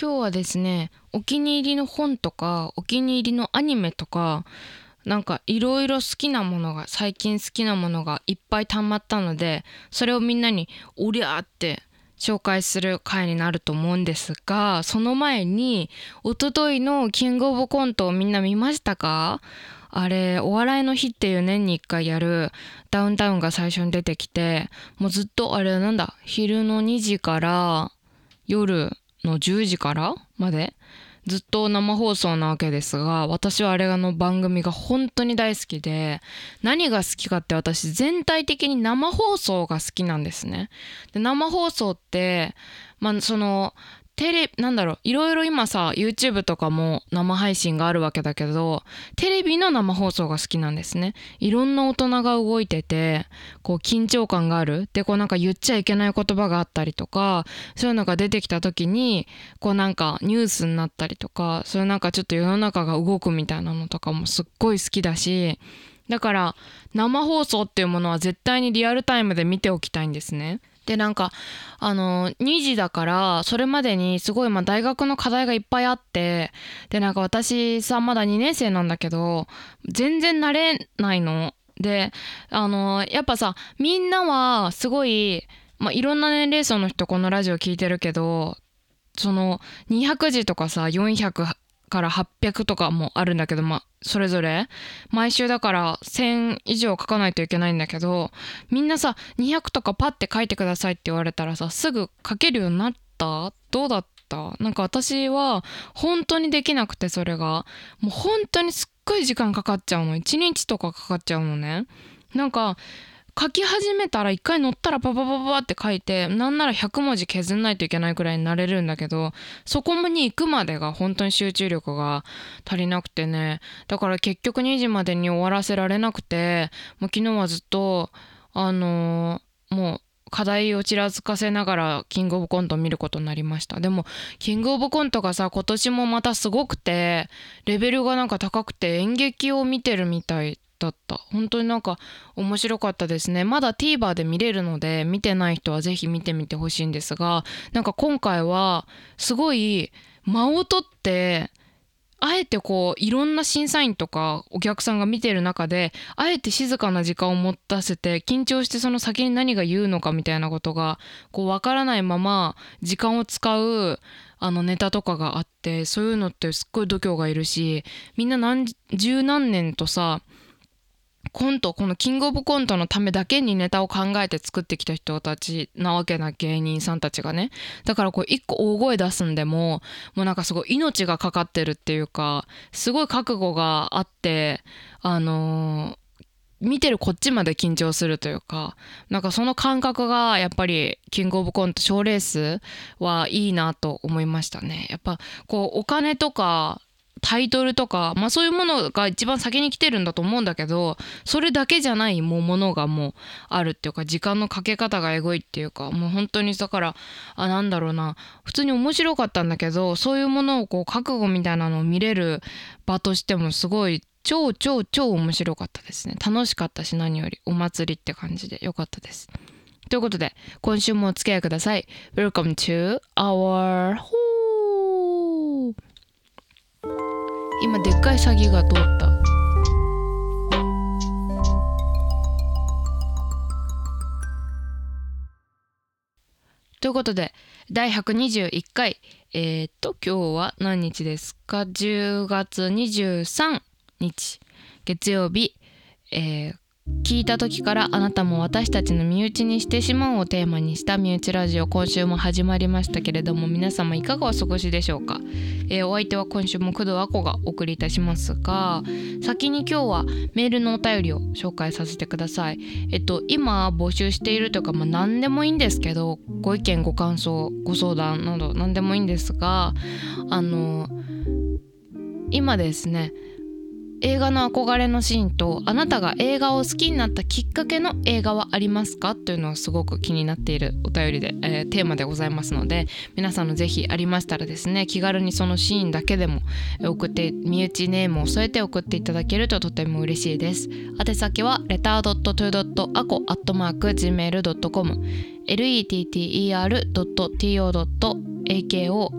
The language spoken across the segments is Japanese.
今日はですねお気に入りの本とかお気に入りのアニメとかなんかいろいろ好きなものが最近好きなものがいっぱい溜まったのでそれをみんなに「おりゃ!」って紹介する回になると思うんですがその前に一昨日のキングオブコントをみんな見ましたか？あれお笑いの日っていう年に1回やるダウンタウンが最初に出てきてもうずっとあれなんだ昼の2時から夜の10時からまでずっと生放送なわけですが私はあれの番組が本当に大好きで何が好きかって私全体的に生放送が好きなんですね。で生放送ってまあそのテレなんだろういろいろ今さ YouTube とかも生配信があるわけだけどテレビの生放送が好きなんですねいろんな大人が動いててこう緊張感があるでこうなんか言っちゃいけない言葉があったりとかそういうのが出てきた時にこうなんかニュースになったりとかそういうなんかちょっと世の中が動くみたいなのとかもすっごい好きだしだから生放送っていうものは絶対にリアルタイムで見ておきたいんですね。でなんかあの2時だからそれまでにすごいまあ大学の課題がいっぱいあってでなんか私さまだ2年生なんだけど全然慣れないの。であのやっぱさみんなはすごい、まあ、いろんな年齢層の人このラジオ聞いてるけどその200字とかさ400から800とかもあるんだけど、ま、それぞれ。毎週だから1000以上書かないといけないんだけどみんなさ200とかパッて書いてくださいって言われたらさすぐ書けるようになった？どうだった？なんか私は本当にできなくてそれが。もう本当にすっごい時間かかっちゃうの。1日とかかかっちゃうのね。なんか書き始めたら一回乗ったらパパパパって書いてなんなら100文字削んないといけないくらいになれるんだけどそこに行くまでが本当に集中力が足りなくてね。だから結局2時までに終わらせられなくてもう昨日はずっとあのー、もう課題をちらつかせながらキングオブコントを見ることになりました。でもキングオブコントがさ今年もまたすごくてレベルがなんか高くて演劇を見てるみたい。だった。本当になんか面白かったですね。まだ TVer で見れるので見てない人は是非見てみてほしいんですがなんか今回はすごい間を取ってあえてこういろんな審査員とかお客さんが見てる中であえて静かな時間を持たせて緊張してその先に何が言うのかみたいなことがこう分からないまま時間を使うあのネタとかがあってそういうのってすっごい度胸がいるしみんな何十何年とさコントこのキングオブコントのためだけにネタを考えて作ってきた人たちなわけな芸人さんたちがね。だからこう一個大声出すんでももうなんかすごい命がかかってるっていうかすごい覚悟があってあのー見てるこっちまで緊張するというかなんかその感覚がやっぱりキングオブコント賞レースはいいなと思いましたね。やっぱこうお金とかタイトルとか、まあ、そういうものが一番先に来てるんだと思うんだけどそれだけじゃないものがもうあるっていうか時間のかけ方がエゴいっていうかもう本当にだからあなんだろうな普通に面白かったんだけどそういうものをこう覚悟みたいなのを見れる場としてもすごい超超超面白かったですね楽しかったし何よりお祭りって感じでよかったです。ということで今週もお付き合いください。Welcome to our 今でっかい詐欺が通った。ということで第121回えー、っと今日は何日ですか？10月23日。月曜日、えー、聞いた時からあなたも私たちの身内にしてしまうをテーマにした身内ラジオ今週も始まりましたけれども皆様いかがお過ごしでしょうか、えー、お相手は今週も工藤あこがお送りいたしますが先に今日はメールのお便りを紹介させてください。えっと今募集しているというかまあ何でもいいんですけどご意見ご感想ご相談など何でもいいんですがあの今ですね映画の憧れのシーンとあなたが映画を好きになったきっかけの映画はありますか？というのはすごく気になっているお便りで、えー、テーマでございますので皆さんのぜひありましたらですね気軽にそのシーンだけでも送って身内ネームを添えて送っていただけるととても嬉しいです。宛先はレター .to.aco.gmail.com letter.to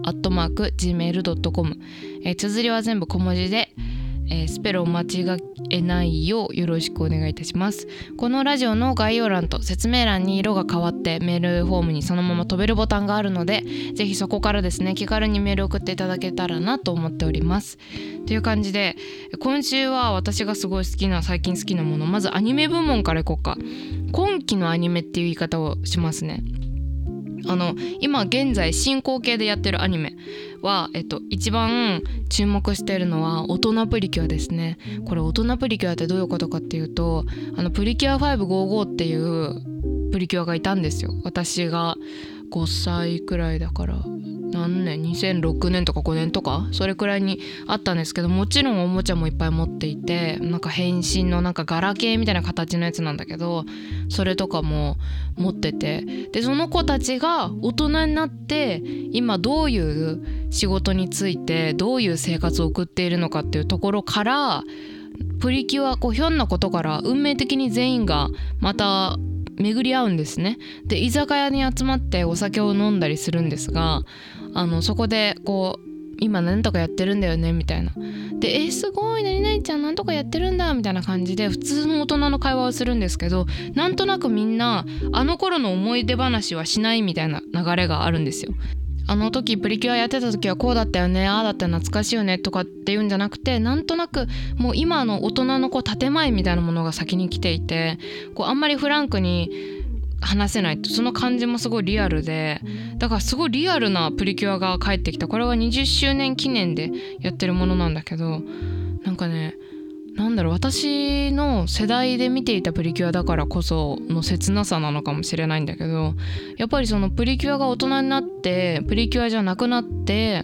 ako.gmail.com、えー、綴りは全部小文字で「えー、スペルを間違えないようよろしくお願いいたします。このラジオの概要欄と説明欄に色が変わってメールフォームにそのまま飛べるボタンがあるのでぜひそこからですね気軽にメール送っていただけたらなと思っております。という感じで今週は私がすごい好きな最近好きなものまずアニメ部門からいこうか。今期のアニメっていう言い方をしますね。あの今現在進行形でやってるアニメは、えっと、一番注目しているのは大人プリキュアですね。これ大人プリキュアってどういうことかっていうとあのプリキュア555っていうプリキュアがいたんですよ。私が5歳くらいだから何年？2006年とか5年とか？それくらいにあったんですけどもちろんおもちゃもいっぱい持っていてなんか変身のなんかガラケーみたいな形のやつなんだけどそれとかも持ってて。でその子たちが大人になって今どういう仕事についてどういう生活を送っているのかっていうところからプリキュアこうひょんなことから運命的に全員がまた巡り合うんですね。で居酒屋に集まってお酒を飲んだりするんですがあのそこでこう今何とかやってるんだよねみたいな。でえ、すごい何々ちゃん何とかやってるんだみたいな感じで普通の大人の会話をするんですけどなんとなくみんなあの頃の思い出話はしないみたいな流れがあるんですよ。あの時プリキュアやってた時はこうだったよねああだった懐かしいよねとかっていうんじゃなくてなんとなくもう今の大人のこう建前みたいなものが先に来ていてこうあんまりフランクに話せないとその感じもすごいリアルでだからすごいリアルなプリキュアが帰ってきた。これは20周年記念でやってるものなんだけどなんかねなんだろう私の世代で見ていたプリキュアだからこその切なさなのかもしれないんだけどやっぱりそのプリキュアが大人になってプリキュアじゃなくなって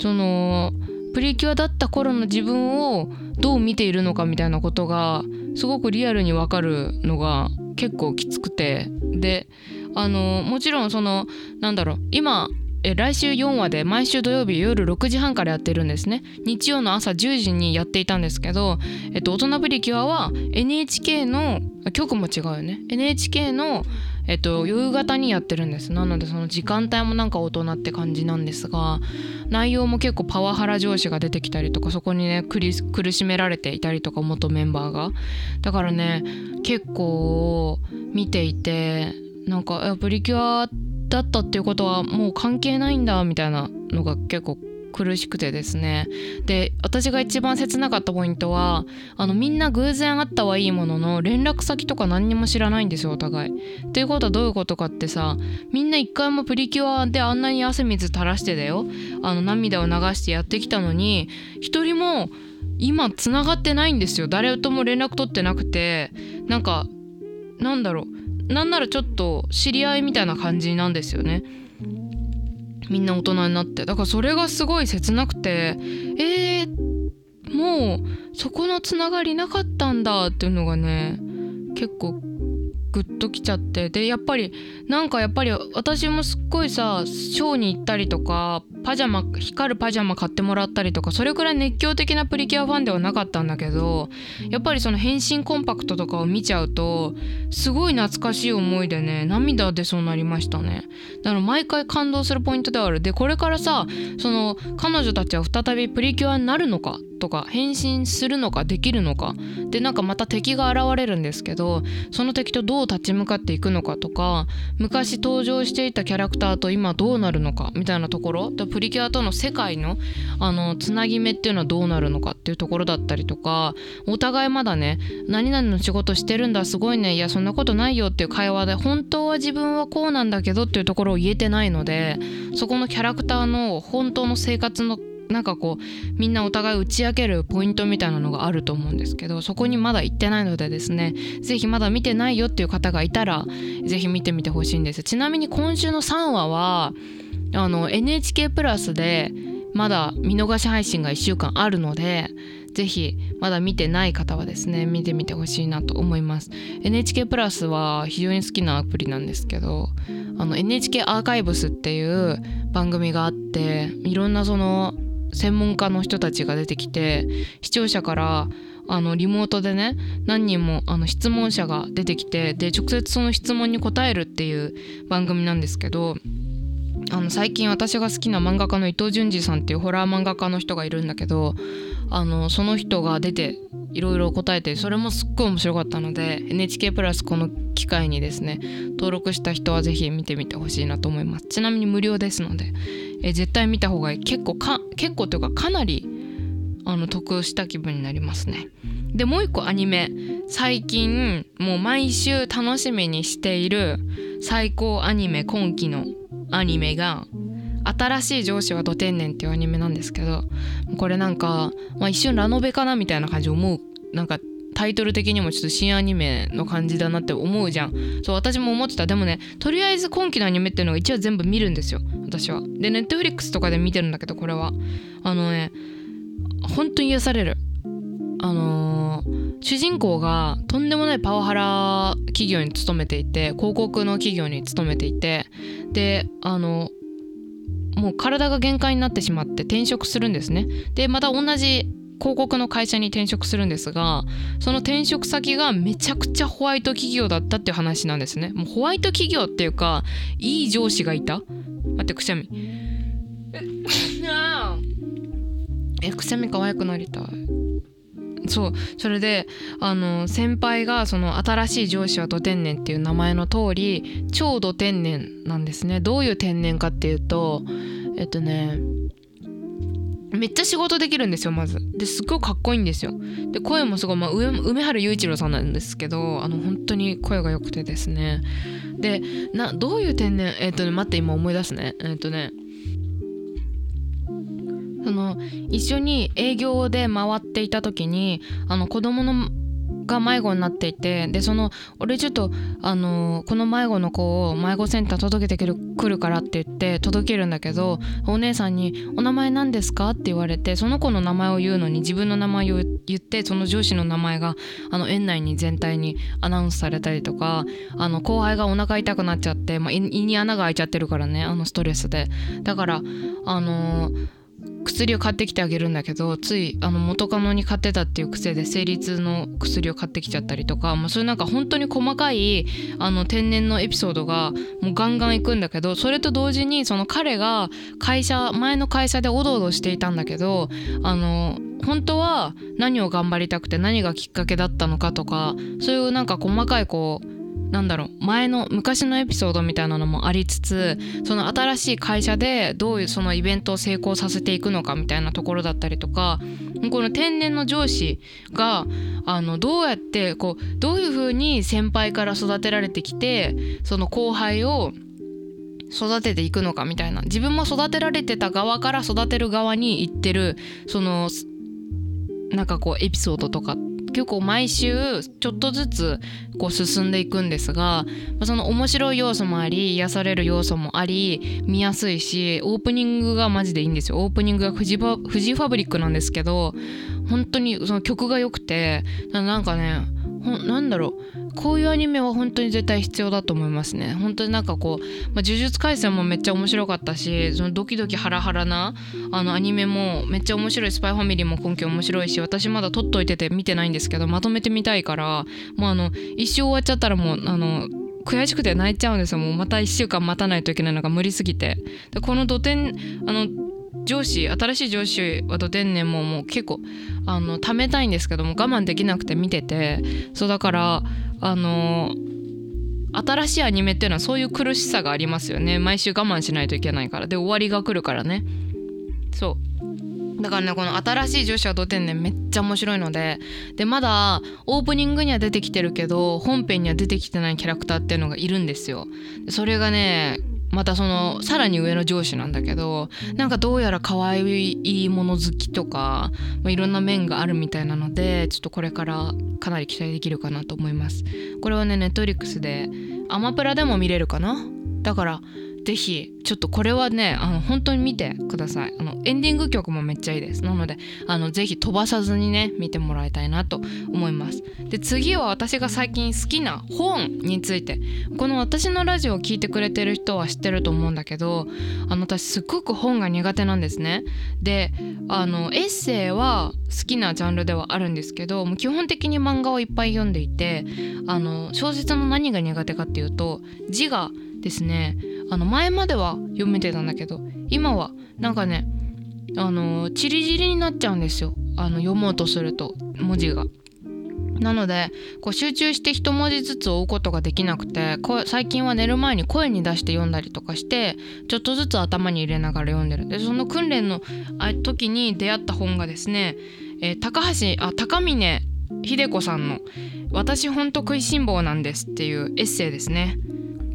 そのプリキュアだった頃の自分をどう見ているのかみたいなことがすごくリアルにわかるのが結構きつくて。であのもちろんそのなんだろう今え来週4話で毎週土曜日夜6時半からやってるんですね。日曜の朝10時にやっていたんですけど、えっと、大人プリキュアは NHK の局も違うよね。NHK の、えっと、夕方にやってるんです。なのでその時間帯もなんか大人って感じなんですが内容も結構パワハラ上司が出てきたりとかそこにね苦しめられていたりとか元メンバーが。だからね結構見ていてなんかプリキュアだったっていうことはもう関係ないんだみたいなのが結構苦しくてですね。で私が一番切なかったポイントはあのみんな偶然会ったはいいものの連絡先とか何にも知らないんですよお互い。っていうことはどういうことかってさみんな一回もプリキュアであんなに汗水垂らしてだよ。あの涙を流してやってきたのに一人も今つながってないんですよ。誰とも連絡取ってなくて。なんかなんだろう。なんならちょっと知り合いみたいな感じなんですよね。みんな大人になって。だからそれがすごい切なくてえー、もうそこのつながりなかったんだっていうのがね結構グッときちゃってでやっぱりなんかやっぱり私もすっごいさショーに行ったりとかパジャマ光るパジャマ買ってもらったりとかそれくらい熱狂的なプリキュアファンではなかったんだけどやっぱりその変身コンパクトとかを見ちゃうとすごい懐かしい思いでね涙出そうになりましたね。だから毎回感動するポイントではある。でこれからさその彼女たちは再びプリキュアになるのかとか変身するのかできるのかでなんかまた敵が現れるんですけどその敵とどう立ち向かっていくのかとか昔登場していたキャラクターと今どうなるのかみたいなところプリキュアとの世界のあのつなぎ目っていうのはどうなるのかっていうところだったりとかお互いまだね何々の仕事してるんだすごいねいやそんなことないよっていう会話で本当は自分はこうなんだけどっていうところを言えてないのでそこのキャラクターの本当の生活のなんかこうみんなお互い打ち明けるポイントみたいなのがあると思うんですけどそこにまだ行ってないのでですね是非まだ見てないよっていう方がいたら是非見てみてほしいんです。ちなみに今週の3話はあの NHK プラスでまだ見逃し配信が1週間あるのでぜひまだ見てない方はですね見てみてほしいなと思います。NHK プラスは非常に好きなアプリなんですけど NHK アーカイブスっていう番組があっていろんなその専門家の人たちが出てきて視聴者からあのリモートでね何人もあの質問者が出てきてで直接その質問に答えるっていう番組なんですけどあの最近私が好きな漫画家の伊藤潤二さんっていうホラー漫画家の人がいるんだけどあのその人が出ていろいろ答えてそれもすっごい面白かったので NHK プラスこの機会にですね登録した人は是非見てみてほしいなと思います。ちなみに無料ですのでえ絶対見た方がいい。結構か結構というかかなりあの得した気分になりますね。でもう一個アニメ。最近もう毎週楽しみにしている最高アニメ今期のアニメが新しい上司はド天然っていうアニメなんですけどこれなんか、まあ、一瞬ラノベかなみたいな感じ思うなんかタイトル的にもちょっと新アニメの感じだなって思うじゃん。そう私も思ってた。でもねとりあえず今期のアニメっていうのが一応全部見るんですよ。私は。でネットフリックスとかで見てるんだけどこれは。あのね本当に癒される。あのー、主人公がとんでもないパワハラ企業に勤めていて広告の企業に勤めていてであのもう体が限界になってしまって転職するんですね。でまた同じ広告の会社に転職するんですがその転職先がめちゃくちゃホワイト企業だったっていう話なんですね。もうホワイト企業っていうかいい上司がいた？待ってくしゃみ。えくしゃみ。可愛くなりたい。そう。それであの先輩がその新しい上司はド天然っていう名前の通り超ド天然なんですね。どういう天然かっていうとえっとねめっちゃ仕事できるんですよまず。ですっごいかっこいいんですよ。で声もすごい、まあ、梅原雄一郎さんなんですけどあの本当に声が良くてですね。でなどういう天然えっ、とね待って今思い出すね。えっ、とねその一緒に営業で回っていた時にあの子供のが迷子になっていてでその俺ちょっとあのこの迷子の子を迷子センター届けてくる来るからって言って届けるんだけどお姉さんに「お名前何ですか?」って言われてその子の名前を言うのに自分の名前を言ってその上司の名前があの園内に全体にアナウンスされたりとかあの後輩がお腹痛くなっちゃって、まあ、胃に穴が開いちゃってるからねあのストレスでだからあのー薬を買ってきてあげるんだけどついあの元カノに買ってたっていう癖で生理痛の薬を買ってきちゃったりとか、まあ、そういうなんか本当に細かいあの天然のエピソードがもうガンガンいくんだけどそれと同時にその彼が会社前の会社でおどおどしていたんだけどあの本当は何を頑張りたくて何がきっかけだったのかとかそういうなんか細かいこうなんだろう前の昔のエピソードみたいなのもありつつその新しい会社でどういうそのイベントを成功させていくのかみたいなところだったりとかこの天然の上司があのどうやってこうどういうふうに先輩から育てられてきてその後輩を育てていくのかみたいな自分も育てられてた側から育てる側に行ってるそのなんかこうエピソードとかって結構毎週ちょっとずつこう進んでいくんですがその面白い要素もあり癒される要素もあり見やすいしオープニングがマジでいいんですよ。オープニングがフジファブリックなんですけど本当にその曲が良くてなんかねなんだろう。こういうアニメは本当に絶対必要だと思いますね。本当になんかこう、まあ、呪術廻戦もめっちゃ面白かったしそのドキドキハラハラなあのアニメもめっちゃ面白い。スパイファミリーも今期面白いし私まだ撮っといてて見てないんですけどまとめてみたいからもうあの一生終わっちゃったらもうあの悔しくて泣いちゃうんですよ。もうまた1週間待たないといけないのが無理すぎて。でこの土天あの上司新しい上司はど天然ももう結構あの貯めたいんですけども我慢できなくて見ててそうだからあの新しいアニメっていうのはそういう苦しさがありますよね。毎週我慢しないといけないから。で終わりが来るからね。そう。だからねこの新しい女子はど天然めっちゃ面白いのででまだオープニングには出てきてるけど本編には出てきてないキャラクターっていうのがいるんですよ。それがねまたそのさらに上の上司なんだけどなんかどうやら可愛いもの好きとか、まあ、いろんな面があるみたいなのでちょっとこれからかなり期待できるかなと思います。これはねネットリックスでアマプラでも見れるかな？だからぜひちょっとこれはねあの本当に見てください。あのエンディング曲もめっちゃいいです。なのであのぜひ飛ばさずにね見てもらいたいなと思います。で次は私が最近好きな本について。この私のラジオを聴いてくれてる人は知ってると思うんだけどあの私すっごく本が苦手なんですね。であのエッセイは好きなジャンルではあるんですけどもう基本的に漫画をいっぱい読んでいてあの小説の何が苦手かっていうと字がですねあの前までは読めてたんだけど今はなんかねあのチリチリになっちゃうんですよあの読もうとすると文字が。なのでこう集中して一文字ずつ追うことができなくて最近は寝る前に声に出して読んだりとかしてちょっとずつ頭に入れながら読んでるでその訓練の時に出会った本がですね、えー、高橋あ高峰秀子さんの「私ほんと食いしん坊なんです」っていうエッセイですね。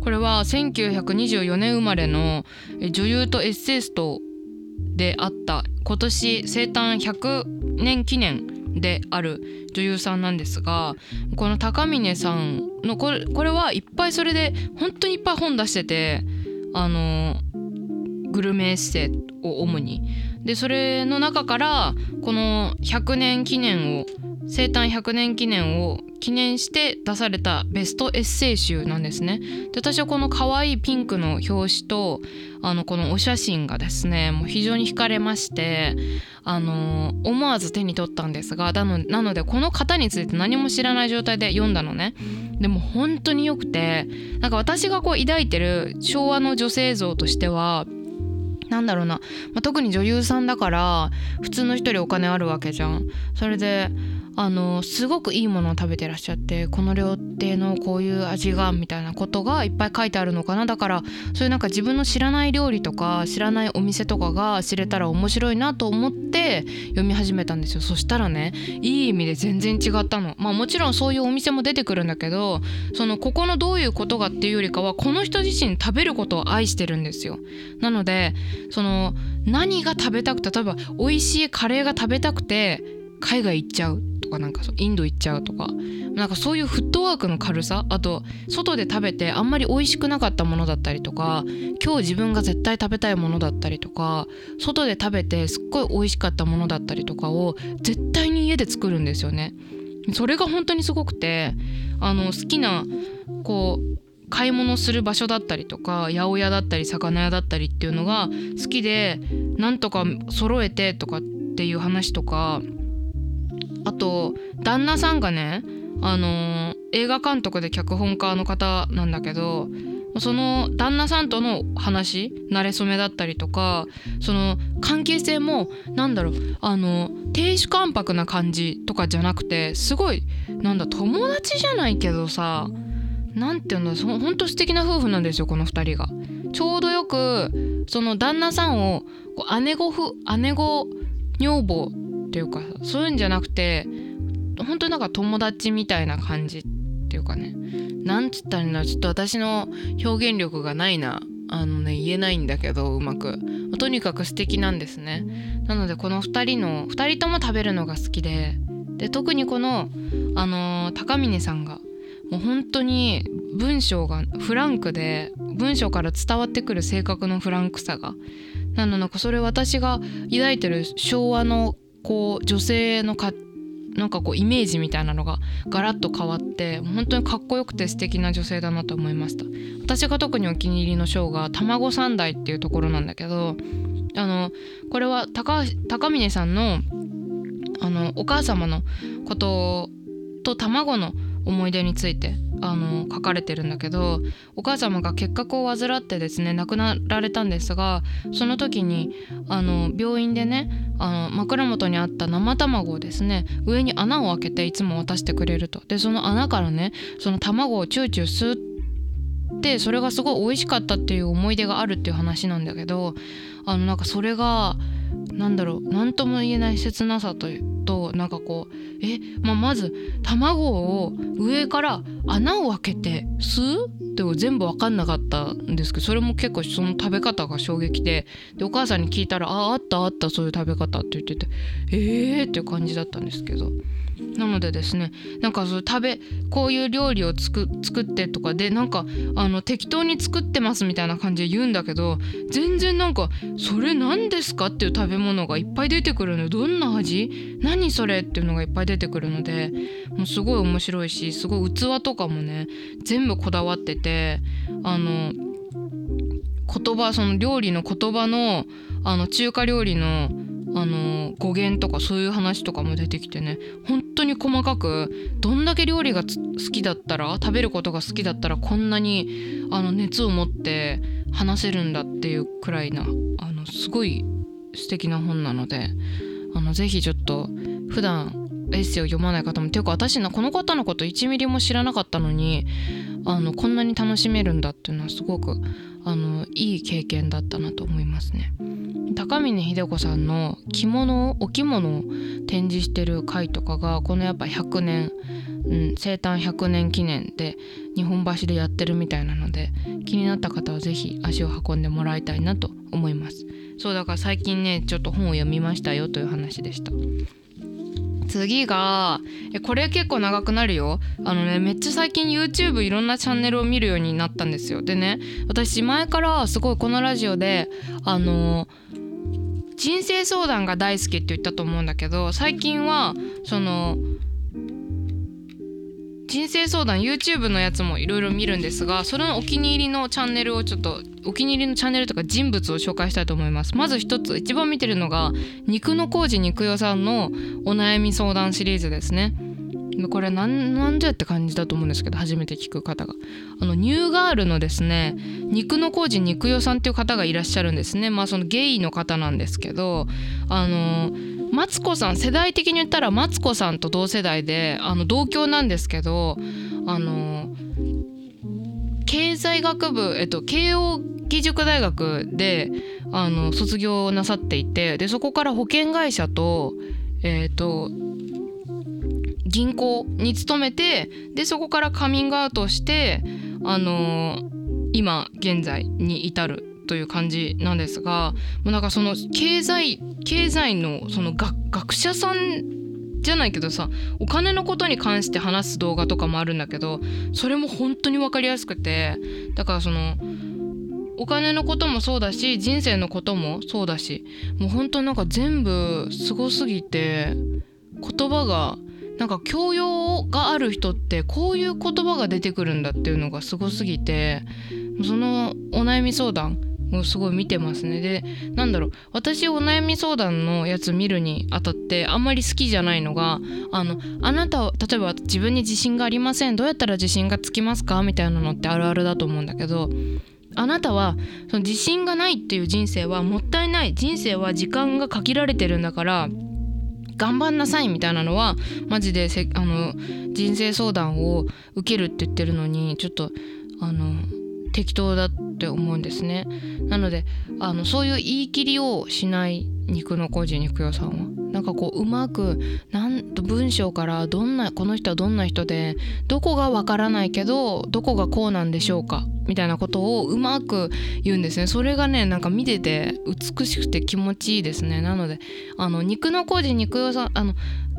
これは1924年生まれの女優とエッセイストであった今年生誕100年記念である女優さんなんですがこの高峰さんのこれこれはいっぱいそれで本当にいっぱい本出しててあのグルメエッセイを主に。でそれの中からこの100年記念を生誕100年記念を記念して出されたベストエッセイ集なんですね。で私はこの可愛いピンクの表紙とあのこのお写真がですねもう非常に惹かれましてあの思わず手に取ったんですがなのなのでこの方について何も知らない状態で読んだのね。でも本当によくてなんか私がこう抱いてる昭和の女性像としてはなんだろうな、まあ、特に女優さんだから普通の人よりお金あるわけじゃん。それであのすごくいいものを食べてらっしゃってこの料亭のこういう味がみたいなことがいっぱい書いてあるのかな。だからそういうなんか自分の知らない料理とか知らないお店とかが知れたら面白いなと思って読み始めたんですよ。そしたらねいい意味で全然違ったの。まあもちろんそういうお店も出てくるんだけどそのここのどういうことがっていうよりかはこの人自身食べることを愛してるんですよ。なのでその何が食べたくて例えば美味しいカレーが食べたくて海外行っちゃうとかなんかインド行っちゃうとかなんかそういうフットワークの軽さあと外で食べてあんまり美味しくなかったものだったりとか今日自分が絶対食べたいものだったりとか外で食べてすっごい美味しかったものだったりとかを絶対に家で作るんですよね。それが本当にすごくてあの好きなこう買い物する場所だったりとか八百屋だったり魚屋だったりっていうのが好きでなんとか揃えてとかっていう話とかあと旦那さんがねあのー、映画監督で脚本家の方なんだけどその旦那さんとの話慣れ初めだったりとかその関係性もなんだろうあの亭主関白な感じとかじゃなくてすごいなんだ友達じゃないけどさ何て言うんだほんと素敵な夫婦なんですよこの2人が。ちょうどよくその旦那さんを姉御姉御女房ていうかそういうんじゃなくて本当になんか友達みたいな感じっていうかね。なんつったらいいんだちょっと私の表現力がないな。あのね言えないんだけどうまく。とにかく素敵なんですね。なのでこの2人の2人とも食べるのが好きでで特にこのあのー、高峰さんがもう本当に文章がフランクで文章から伝わってくる性格のフランクさが。なのなんかそれ私が抱いてる昭和のこう女性のかなんかこうイメージみたいなのがガラッと変わって本当にかっこよくて素敵な女性だなと思いました。私が特にお気に入りのショーが「卵三代」っていうところなんだけどあのこれは高高峰さんのあのお母様のことと卵の思い出についてあの書かれてるんだけどお母様が結核を患ってですね亡くなられたんですがその時にあの病院でねあの枕元にあった生卵をですね上に穴を開けていつも渡してくれると。でその穴からねその卵をチューチュー吸ってそれがすごい美味しかったっていう思い出があるっていう話なんだけどあのなんかそれがなんだろう何とも言えない切なさととなんかこうえ、まあ、まず卵を上から穴を開けて吸うって全部分かんなかったんですけどそれも結構その食べ方が衝撃ででお母さんに聞いたら「あああったあったそういう食べ方」って言ってて「ええー」っていう感じだったんですけど。なのでですねなんかそう食べこういう料理を作ってとかでなんかあの適当に作ってますみたいな感じで言うんだけど全然なんか「それ何ですか?」っていう食べ物がいっぱい出てくるのどんな味？何それっていうのがいっぱい出てくるのでもうすごい面白いしすごい器とかもね全部こだわっててあの言葉その料理の言葉のあの中華料理のあの語源とかそういう話とかも出てきてね本当に細かくどんだけ料理が好きだったら食べることが好きだったらこんなにあの熱を持って話せるんだっていうくらいなあのすごい素敵な本なのであのぜひちょっと普段エッセイを読まない方もていうか私のこの方のこと1ミリも知らなかったのにあのこんなに楽しめるんだっていうのはすごくあのいい経験だったなと思いますね。高峰秀子さんの着物お着物を展示してる回とかがこのやっぱ100年、うん、生誕100年記念で日本橋でやってるみたいなので気になった方は是非足を運んでもらいたいなと思いますそうだから最近ねちょっと本を読みましたよという話でした次がえこれ結構長くなるよ。あのねめっちゃ最近 YouTube いろんなチャンネルを見るようになったんですよ。でね私前からすごいこのラジオであの人生相談が大好きって言ったと思うんだけど最近はその人生相談 YouTube のやつもいろいろ見るんですがそれのお気に入りのチャンネルをちょっとお気に入りのチャンネルとか人物を紹介したいと思います。まず一つ一番見てるのが肉の工事肉代さんのお悩み相談シリーズですね。これなんじゃって感じだと思うんですけど初めて聞く方が。あのニューガールのですね肉の工事肉代さんっていう方がいらっしゃるんですね。まあそのゲイの方なんですけどあのマツコさん世代的に言ったらマツコさんと同世代であの同郷なんですけどあの経済学部、えっと、慶応義塾大学であの卒業なさっていてでそこから保険会社と,、えーと、銀行に勤めてでそこからカミングアウトしてあの今現在に至るという感じなんですがもうなんかその経済経済のその学者さんじゃないけどさお金のことに関して話す動画とかもあるんだけどそれも本当に分かりやすくてだからそのお金のこともそうだし人生のこともそうだしもう本当なんか全部すごすぎて言葉がなんか教養がある人ってこういう言葉が出てくるんだっていうのがすごすぎてそのお悩み相談をすごい見てますね。でなんだろう私お悩み相談のやつ見るにあたってあんまり好きじゃないのがあのあなたは例えば自分に自信がありませんどうやったら自信がつきますか？みたいなのってあるあるだと思うんだけどあなたはその自信がないっていう人生はもったいない人生は時間が限られてるんだから頑張んなさいみたいなのはマジであの人生相談を受けるって言ってるのにちょっとあの適当だって思うんですね。なのであのそういう言い切りをしない肉の工事肉屋さんは。なんかこううまくなんと文章からどんなこの人はどんな人でどこがわからないけどどこがこうなんでしょうかみたいなことをうまく言うんですね。それがねなんか見てて美しくて気持ちいいですね。なのであの肉の工事肉屋さんあの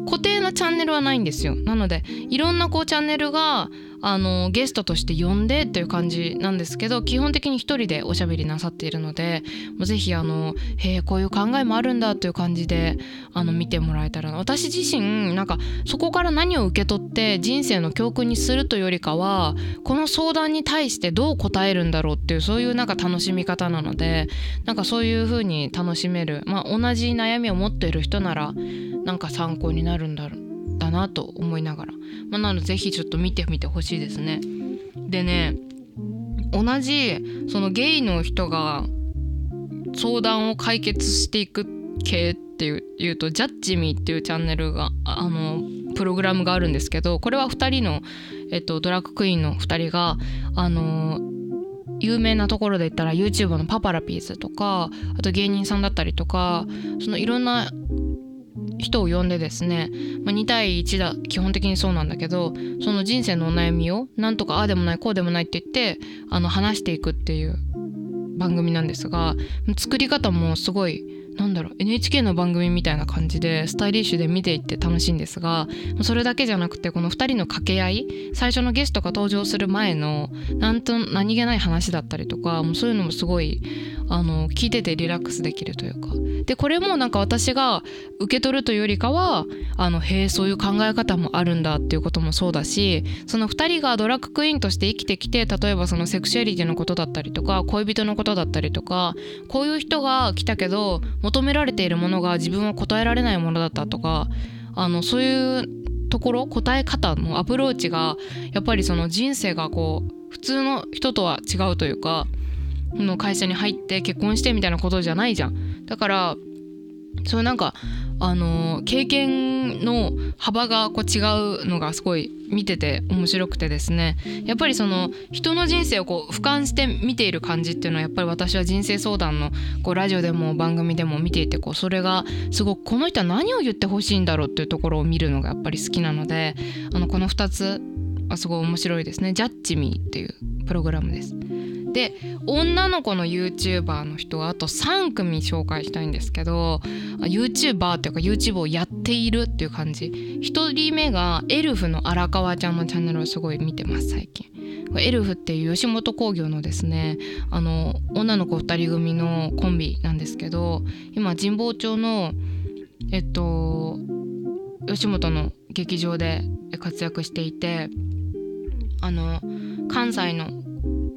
固定のチャンネルはないんですよ。なのでいろんなこうチャンネルがあのゲストとして呼んでっていう感じなんですけど基本的に一人でおしゃべりなさっているのでもうぜひあのへえこういう考えもあるんだという感じであの見てもらえたら私自身なんかそこから何を受け取って人生の教訓にするというよりかはこの相談に対してどう答えるんだろうっていうそういうなんか楽しみ方なのでなんかそういう風に楽しめるまあ同じ悩みを持っている人ならなんか参考になるんだろうだなと思いながら、まあ、なので是非ちょっと見てみてほしいですね。でね同じそのゲイの人が相談を解決していく系っていういうと「ジャッジミー」っていうチャンネルがあのプログラムがあるんですけどこれは2人の、えっと、ドラッグクイーンの2人があの有名なところで言ったら YouTube のパパラピーズとかあと芸人さんだったりとかそのいろんな人を呼んでですね、まあ、2対1だ基本的にそうなんだけどその人生のお悩みをなんとかああでもないこうでもないって言ってあの話していくっていう番組なんですが作り方もすごいなんだろう NHK の番組みたいな感じでスタイリッシュで見ていって楽しいんですがそれだけじゃなくてこの2人の掛け合い最初のゲストが登場する前のなんと何気ない話だったりとかもうそういうのもすごいあの聞いててリラックスできるというか。でこれもなんか私が受け取るというよりかはあのへえそういう考え方もあるんだっていうこともそうだしその2人がドラッグクイーンとして生きてきて例えばそのセクシュアリティのことだったりとか恋人のことだったりとかこういう人が来たけど求められているものが自分は答えられないものだったとかあのそういうところ答え方のアプローチがやっぱりその人生がこう普通の人とは違うというかの会社に入って結婚してみたいなことじゃないじゃん。だからそうなんかあの経験の幅がこう違うのがすごい見てて面白くてですね。やっぱりその人の人生をこう俯瞰して見ている感じっていうのはやっぱり私は人生相談のこうラジオでも番組でも見ていてこうそれがすごくこの人は何を言ってほしいんだろうっていうところを見るのがやっぱり好きなのであのこの2つはすごい面白いですね「ジャッジミー」っていうプログラムです。で女の子の YouTuber の人はあと3組紹介したいんですけど YouTuber っていうか YouTube をやっているっていう感じ。1人目がエルフの荒川ちゃんのチャンネルをすごい見てます最近。エルフっていう吉本興業のですねあの女の子2人組のコンビなんですけど今神保町のえっと吉本の劇場で活躍していてあの関西の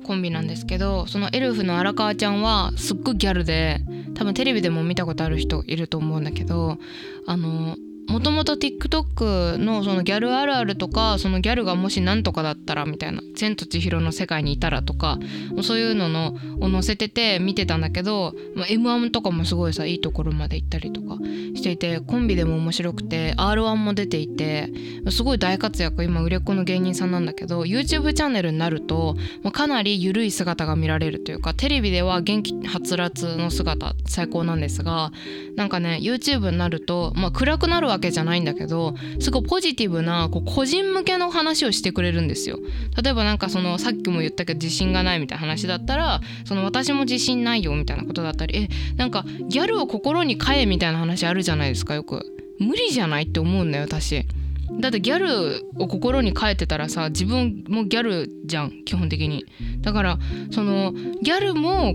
コンビなんですけどそのエルフの荒川ちゃんはすっごいギャルで多分テレビでも見たことある人いると思うんだけどあのもともと TikTok のそのギャルあるあるとかそのギャルがもし何とかだったらみたいな「千と千尋の世界にいたら」とかそういうののを載せてて見てたんだけど、ま m 1とかもすごいさいいところまで行ったりとかしていてコンビでも面白くて r 1も出ていてすごい大活躍今売れっ子の芸人さんなんだけど YouTube チャンネルになるとかなり緩い姿が見られるというかテレビでは元気はつらつの姿最高なんですがなんかね YouTube になると、まあ、暗くなるわけわけじゃないんだけどすごいポジティブなこう個人向けの話をしてくれるんですよ。例えばなんかそのさっきも言ったけど自信がないみたいな話だったらその私も自信ないよみたいなことだったりえなんかギャルを心に変えみたいな話あるじゃないですかよく。無理じゃないって思うんだよ私。だってギャルを心に変えてたらさ自分もギャルじゃん基本的にだからそのギャルも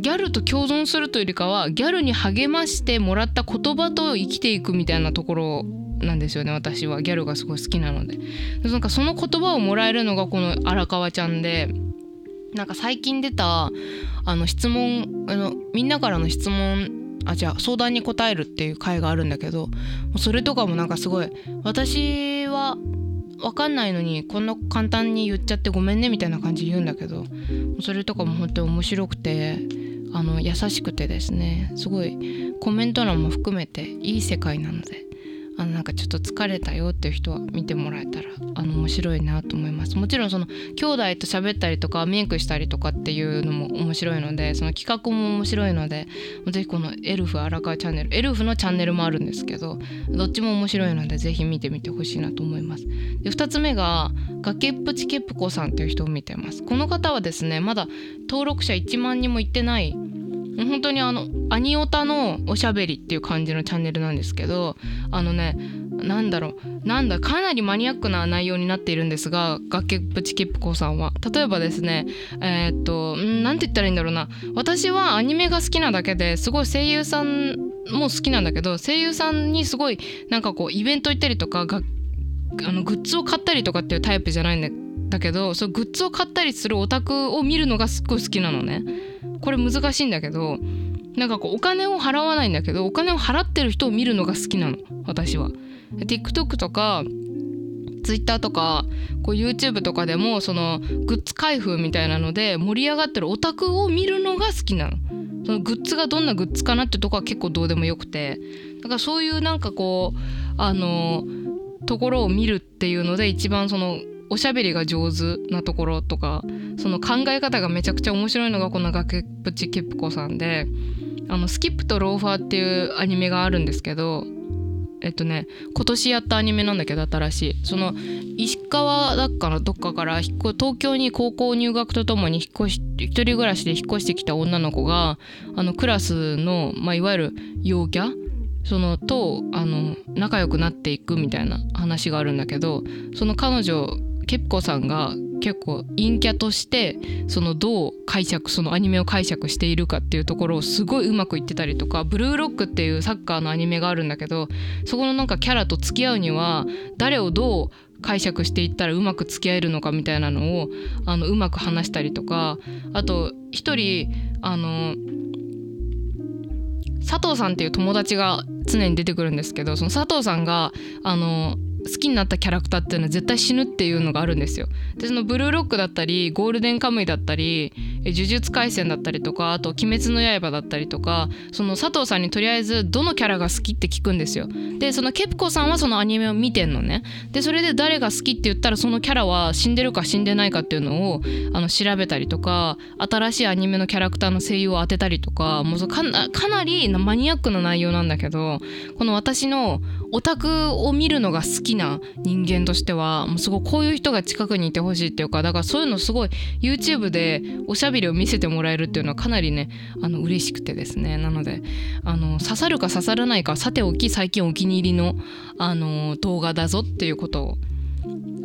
ギャルと共存するというよりかはギャルに励ましてもらった言葉と生きていくみたいなところなんですよね私は。ギャルがすごい好きなので。なんかその言葉をもらえるのがこの荒川ちゃんでなんか最近出たあの質問あのみんなからの質問あじゃあ相談に答えるっていう回があるんだけどそれとかもなんかすごい私は分かんないのにこんな簡単に言っちゃってごめんねみたいな感じ言うんだけどそれとかも本当に面白くてあの優しくてですねすごいコメント欄も含めていい世界なのであのなんかちょっと疲れたよっていう人は見てもらえたら面白いなと思います。もちろんその兄弟と喋ったりとかメイクしたりとかっていうのも面白いのでその企画も面白いのでぜひこのエルフ荒川チャンネルエルフのチャンネルもあるんですけどどっちも面白いのでぜひ見てみてほしいなと思います。で2つ目が崖っぷちケプコさんっていう人を見てます。この方はですねまだ登録者1万人もいってない本当にあのアニオタのおしゃべりっていう感じのチャンネルなんですけどあのねなんだろうなんだかなりマニアックな内容になっているんですが崖っぷちキップコさんは例えばですねえー、っと何て言ったらいいんだろうな私はアニメが好きなだけですごい声優さんも好きなんだけど声優さんにすごいなんかこうイベント行ったりとかがあのグッズを買ったりとかっていうタイプじゃないんだけどそうグッズを買ったりするオタクを見るのがすっごい好きなのね。これ難しいんだけどなんかこうお金を払わないんだけどお金を払ってる人を見るのが好きなの私は。TikTok とか Twitter とかこう YouTube とかでもそのグッズ開封みたいなので盛り上がってるオタクを見るのが好きなの。そのグッズがどんなグッズかなってとこは結構どうでもよくてだからそういうなんかこうあのところを見るっていうので一番そのおしゃべりが上手なところとかその考え方がめちゃくちゃ面白いのがこの崖っぷちケプコさんであのスキップとローファーっていうアニメがあるんですけどえっとね今年やったアニメなんだけど新しい。その石川だっかのどっかから東京に高校入学とともに引っ越し一人暮らしで引っ越してきた女の子があのクラスの、まあ、いわゆる陽キャ？そのとあの仲良くなっていくみたいな話があるんだけどその彼女ケプコさんが結構陰キャとしてそのどう解釈そのアニメを解釈しているかっていうところをすごいうまくいってたりとか「ブルーロック」っていうサッカーのアニメがあるんだけどそこのなんかキャラと付き合うには誰をどう解釈していったらうまく付き合えるのかみたいなのをあのうまく話したりとかあと一人あの佐藤さんっていう友達が常に出てくるんですけどその佐藤さんがあの好きになったキャラクターっていうのは絶対死ぬっていうのがあるんですよ。でそのブルーロックだったりゴールデンカムイだったり呪術廻戦だったりとかあと「鬼滅の刃」だったりとかその佐藤さんにとりあえずどのキャラが好きって聞くんですよ。でそのケプコさんはそのアニメを見てんのね。でそれで誰が好きって言ったらそのキャラは死んでるか死んでないかっていうのをあの調べたりとか新しいアニメのキャラクターの声優を当てたりとかもうかなかなりマニアックな内容なんだけどこの私のオタクを見るのが好きな人間としてはもうすごいこういう人が近くにいてほしいっていうかだからそういうのすごい YouTube でおしゃべりを見せてもらえるっていうのはかなりねあの嬉しくてですねなのであの刺さるか刺さらないかさておき最近お気に入りのあの動画だぞっていうことを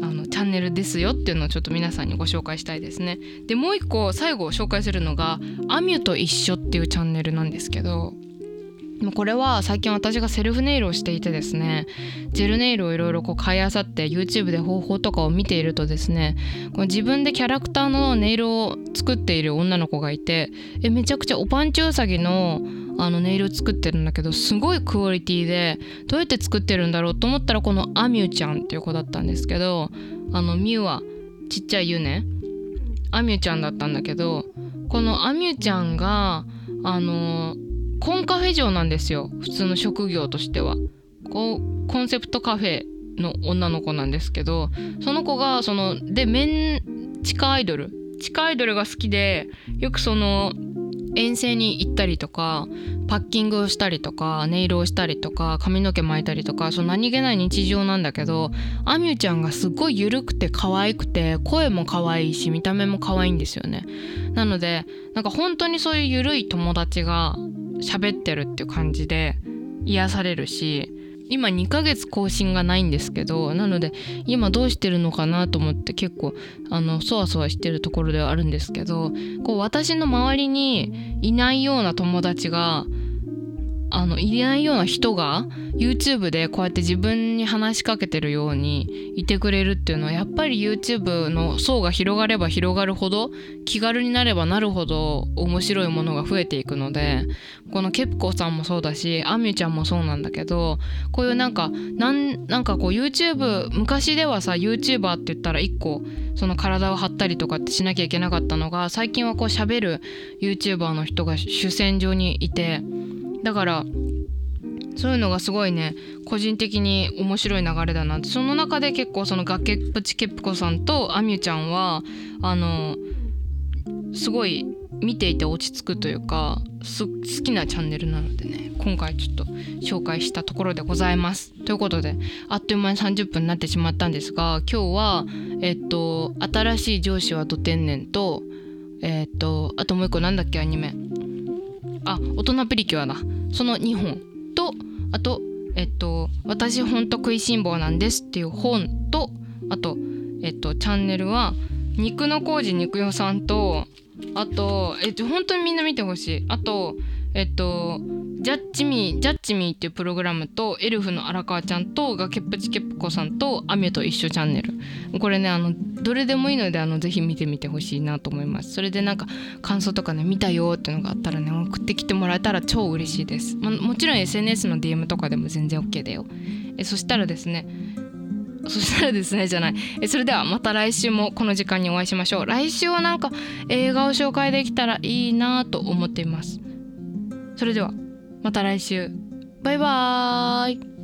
あのチャンネルですよっていうのをちょっと皆さんにご紹介したいですね。でもう一個最後紹介するのが「アミュと一緒」っていうチャンネルなんですけどもこれは最近私がセルフネイルをしていてですねジェルネイルをいろいろ買いあさって YouTube で方法とかを見ているとですねこの自分でキャラクターのネイルを作っている女の子がいてえめちゃくちゃおパンチウサギのあのネイルを作ってるんだけどすごいクオリティでどうやって作ってるんだろうと思ったらこのアミュちゃんっていう子だったんですけどあのミュはちっちゃいユねアミュちゃんだったんだけどこのアミュちゃんがあのコンカフェ嬢なんですよ。普通の職業としては。こうコンセプトカフェの女の子なんですけどその子がそのでメン地下アイドル。地下アイドルが好きでよくその遠征に行ったりとかパッキングをしたりとかネイルをしたりとか髪の毛巻いたりとかその何気ない日常なんだけどアミュちゃんがすごい緩くて可愛くて声も可愛いし見た目も可愛いんですよね。なのでなんか本当にそういう緩い友達が喋ってるっていう感じで癒されるし今2ヶ月更新がないんですけどなので今どうしてるのかなと思って結構あのそわそわしてるところではあるんですけどこう私の周りにいないような友達があのいないような人が YouTube でこうやって自分に話しかけてるようにいてくれるっていうのはやっぱり YouTube の層が広がれば広がるほど気軽になればなるほど面白いものが増えていくのでこのケプコさんもそうだしアミュちゃんもそうなんだけどこういうなんかなんなんかこう YouTube 昔ではさ YouTuber って言ったら1個その体を張ったりとかってしなきゃいけなかったのが最近はこう喋る YouTuber の人が主戦場にいて。だからそういうのがすごいね個人的に面白い流れだなって。その中で結構その崖っぷちケプコさんとアミュちゃんはあのすごい見ていて落ち着くというか好きなチャンネルなのでね今回ちょっと紹介したところでございます。ということであっという間に30分になってしまったんですが今日はえっと「新しい上司はど天然と」えっとあともう一個なんだっけアニメ。あ大人プリキュアだ。その2本とあとえっと「私ほんと食いしん坊なんです」っていう本とあとえっとチャンネルは肉の工事肉代さんとあとえっと本当にみんな見てほしい。あとえっとジャッジミージャッジミーっていうプログラムとエルフの荒川ちゃんと崖っぷちけっぷこさんとアミュと一緒チャンネル。これねあのどれでもいいのであのぜひ見てみてほしいなと思います。それでなんか感想とかね見たよっていうのがあったらね送ってきてもらえたら超嬉しいです、まもちろん SNS の DM とかでも全然 OK だよ。えそしたらですねそしたらですねじゃない。えそれではまた来週もこの時間にお会いしましょう。来週はなんか映画を紹介できたらいいなと思っています。それでは。また来週。バイバーイ。